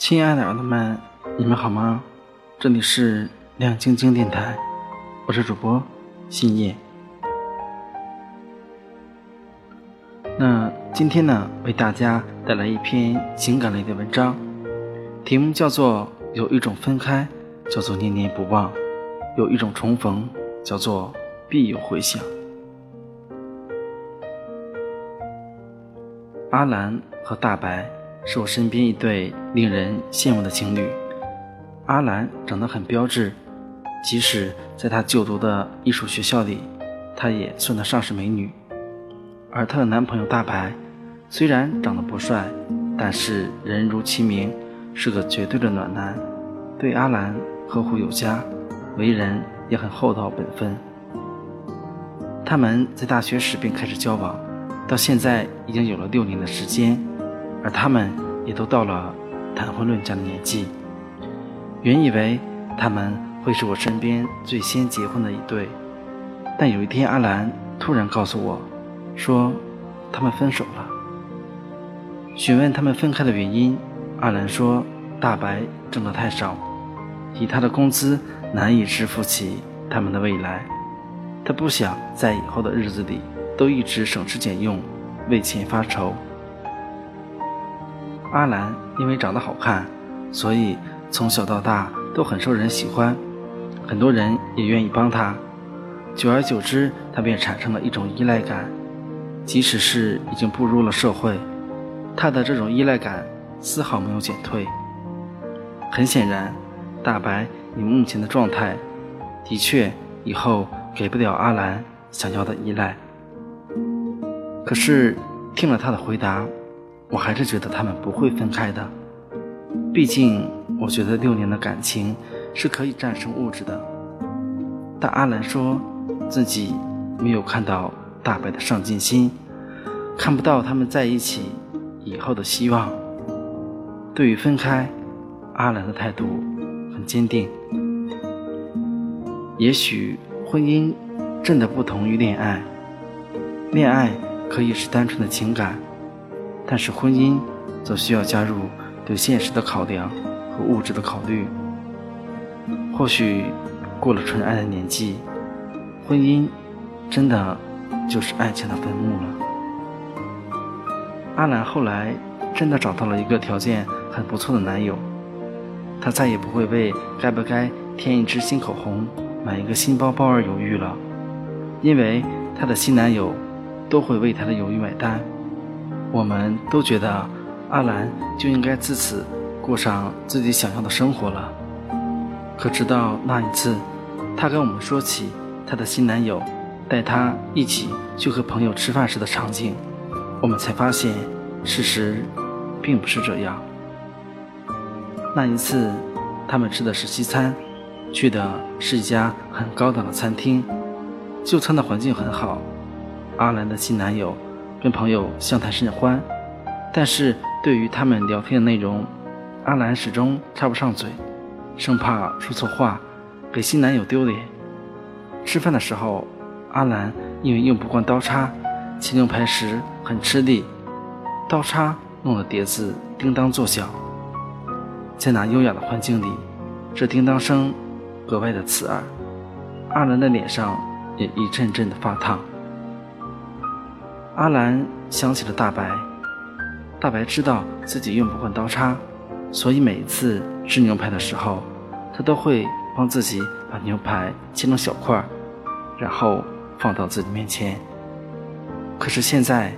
亲爱的耳朵们，你们好吗？这里是亮晶晶电台，我是主播信叶。那今天呢，为大家带来一篇情感类的文章，题目叫做《有一种分开叫做念念不忘，有一种重逢叫做必有回响》。阿兰和大白是我身边一对令人羡慕的情侣。阿兰长得很标致，即使在她就读的艺术学校里，她也算得上是美女。而她的男朋友大白，虽然长得不帅，但是人如其名，是个绝对的暖男，对阿兰呵护有加，为人也很厚道本分。他们在大学时便开始交往。到现在已经有了六年的时间，而他们也都到了谈婚论嫁的年纪。原以为他们会是我身边最先结婚的一对，但有一天阿兰突然告诉我，说他们分手了。询问他们分开的原因，阿兰说大白挣得太少，以他的工资难以支付起他们的未来，他不想在以后的日子里。都一直省吃俭用，为钱发愁。阿兰因为长得好看，所以从小到大都很受人喜欢，很多人也愿意帮她。久而久之，她便产生了一种依赖感，即使是已经步入了社会，他的这种依赖感丝毫没有减退。很显然，大白以目前的状态，的确以后给不了阿兰想要的依赖。可是，听了他的回答，我还是觉得他们不会分开的。毕竟，我觉得六年的感情是可以战胜物质的。但阿兰说自己没有看到大白的上进心，看不到他们在一起以后的希望。对于分开，阿兰的态度很坚定。也许，婚姻真的不同于恋爱，恋爱。可以是单纯的情感，但是婚姻则需要加入对现实的考量和物质的考虑。或许过了纯爱的年纪，婚姻真的就是爱情的坟墓了。阿兰后来真的找到了一个条件很不错的男友，她再也不会为该不该添一支新口红、买一个新包包而犹豫了，因为她的新男友。都会为她的犹豫买单。我们都觉得阿兰就应该自此过上自己想要的生活了。可直到那一次，她跟我们说起她的新男友带她一起去和朋友吃饭时的场景，我们才发现事实并不是这样。那一次，他们吃的是西餐，去的是一家很高档的餐厅，就餐的环境很好。阿兰的新男友跟朋友相谈甚欢，但是对于他们聊天的内容，阿兰始终插不上嘴，生怕说错话，给新男友丢脸。吃饭的时候，阿兰因为用不惯刀叉，切牛排时很吃力，刀叉弄得碟子叮当作响。在那优雅的环境里，这叮当声格外的刺耳，阿兰的脸上也一阵阵的发烫。阿兰想起了大白，大白知道自己用不惯刀叉，所以每一次吃牛排的时候，他都会帮自己把牛排切成小块，然后放到自己面前。可是现在，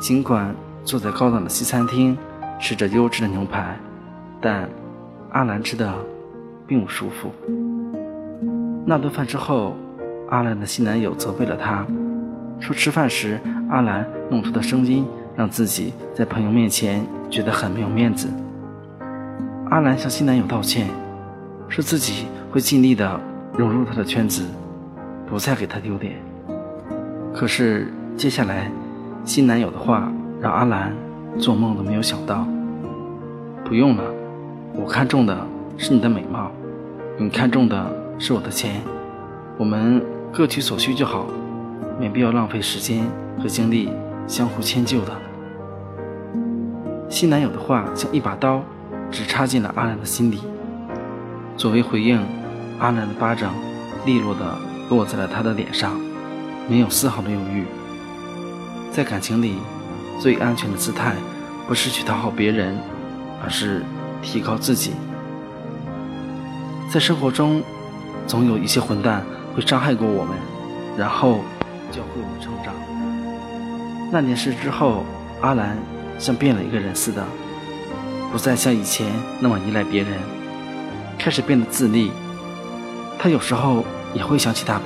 尽管坐在高档的西餐厅吃着优质的牛排，但阿兰吃的并不舒服。那顿饭之后，阿兰的新男友责备了她。说吃饭时阿兰弄出的声音让自己在朋友面前觉得很没有面子。阿兰向新男友道歉，说自己会尽力的融入他的圈子，不再给他丢脸。可是接下来，新男友的话让阿兰做梦都没有想到。不用了，我看中的是你的美貌，你看中的是我的钱，我们各取所需就好。没必要浪费时间和经历相互迁就的。新男友的话像一把刀，只插进了阿兰的心里。作为回应，阿兰的巴掌利落地落在了他的脸上，没有丝毫的犹豫。在感情里，最安全的姿态不是去讨好别人，而是提高自己。在生活中，总有一些混蛋会伤害过我们，然后教会我们成长。那件事之后，阿兰像变了一个人似的。不再像以前那么依赖别人，开始变得自立。他有时候也会想起大白。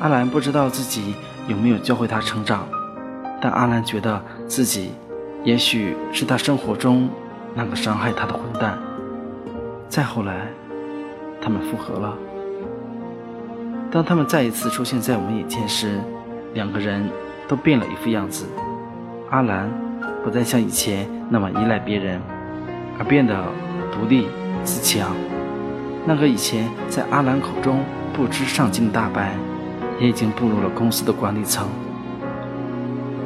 阿兰不知道自己有没有教会他成长，但阿兰觉得自己也许是他生活中那个伤害他的混蛋。再后来，他们复合了。当他们再一次出现在我们眼前时，两个人都变了一副样子。阿兰。不再像以前那么依赖别人，而变得独立自强。那个以前在阿兰口中不知上进的大白，也已经步入了公司的管理层。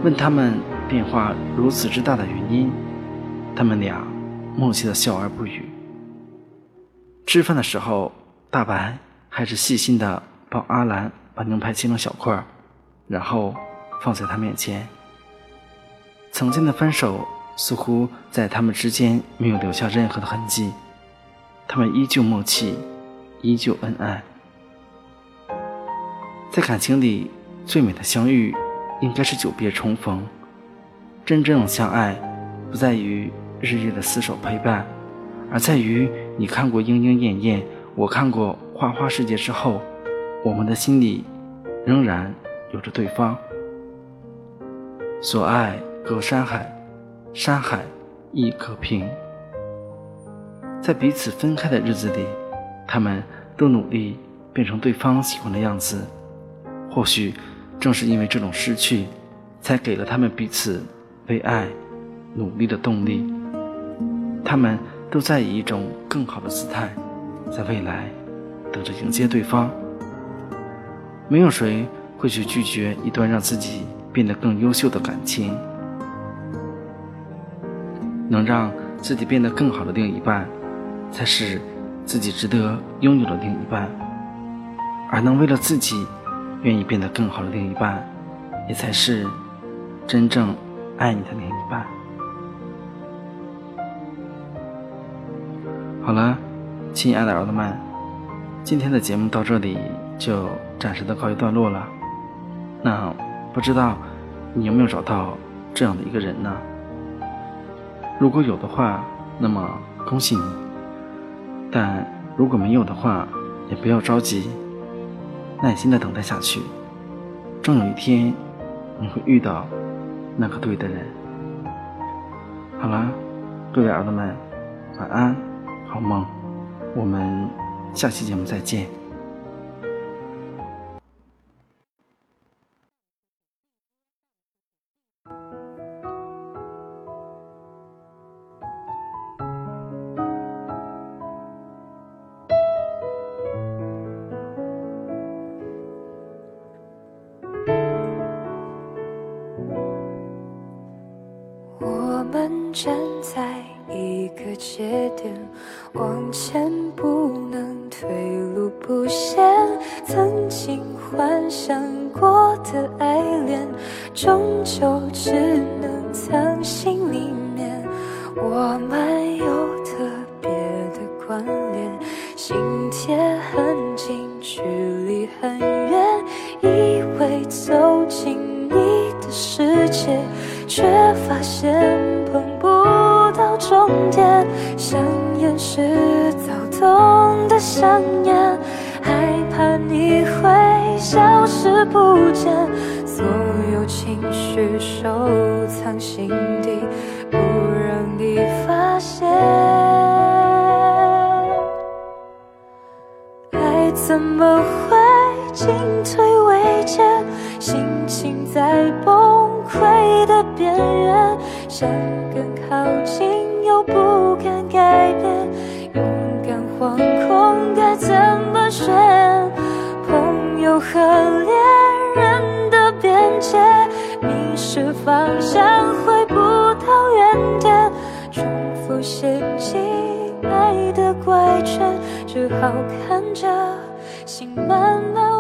问他们变化如此之大的原因，他们俩默契的笑而不语。吃饭的时候，大白还是细心的帮阿兰把牛排切成小块，然后放在他面前。曾经的分手似乎在他们之间没有留下任何的痕迹，他们依旧默契，依旧恩爱。在感情里，最美的相遇应该是久别重逢。真正的相爱，不在于日夜的厮守陪伴，而在于你看过莺莺燕燕，我看过花花世界之后，我们的心里仍然有着对方。所爱。隔山海，山海亦可平。在彼此分开的日子里，他们都努力变成对方喜欢的样子。或许正是因为这种失去，才给了他们彼此为爱努力的动力。他们都在以一种更好的姿态，在未来等着迎接对方。没有谁会去拒绝一段让自己变得更优秀的感情。能让自己变得更好的另一半，才是自己值得拥有的另一半；而能为了自己愿意变得更好的另一半，也才是真正爱你的另一半。好了，亲爱的奥特曼，今天的节目到这里就暂时的告一段落了。那不知道你有没有找到这样的一个人呢？如果有的话，那么恭喜你；但如果没有的话，也不要着急，耐心的等待下去。终有一天，你会遇到那个对的人。好了，各位儿子们，晚安，好梦。我们下期节目再见。站在一个节点，往前不能退路不显。曾经幻想过的爱恋，终究只能藏心里面。我们有特别的关联，心贴很近，距离很远，以为走进你的世界。却发现想念，害怕你会消失不见，所有情绪收藏心底，不让你发现。爱怎么会进退维艰，心情在崩溃的。边缘，想更靠近又不敢是，朋友和恋人的边界，迷失方向，回不到原点，重复陷阱，爱的怪圈，只好看着心慢慢。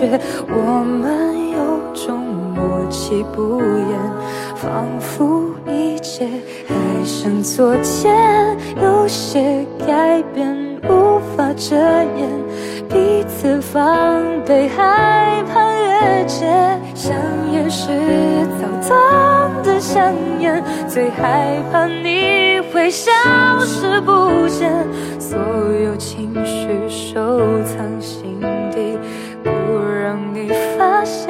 角，我们有种默契不言，仿佛一切还像昨天，有些改变无法遮掩，彼此防备，害怕越界，香烟是躁动的香烟，最害怕你会消失不见。所有情绪收藏心底，不让你发现。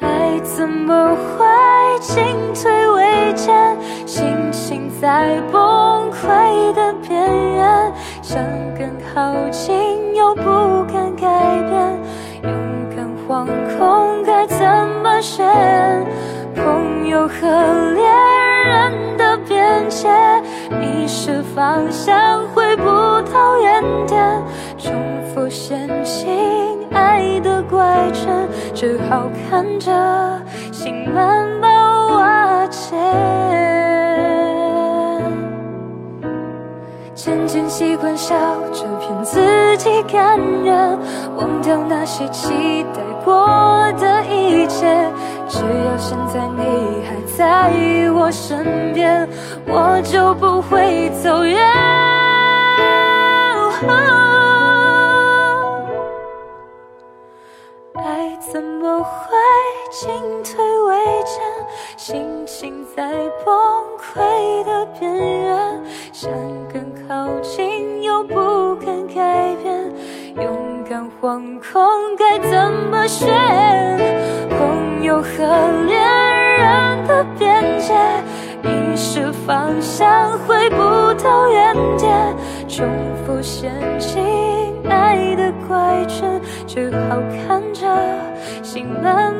爱怎么会进退维艰？心情在崩溃的边缘，想更靠近又不敢改变，勇敢惶恐该怎么选？和恋人的边界，迷失方向，回不到原点，重复陷阱爱的怪圈，只好看着心慢慢瓦解。渐渐习惯笑着骗自己甘愿，忘掉那些期待过的在我身边，我就不会走远。爱怎么会进退维艰？心情在崩陷进爱的怪圈，只好看着心慢慢。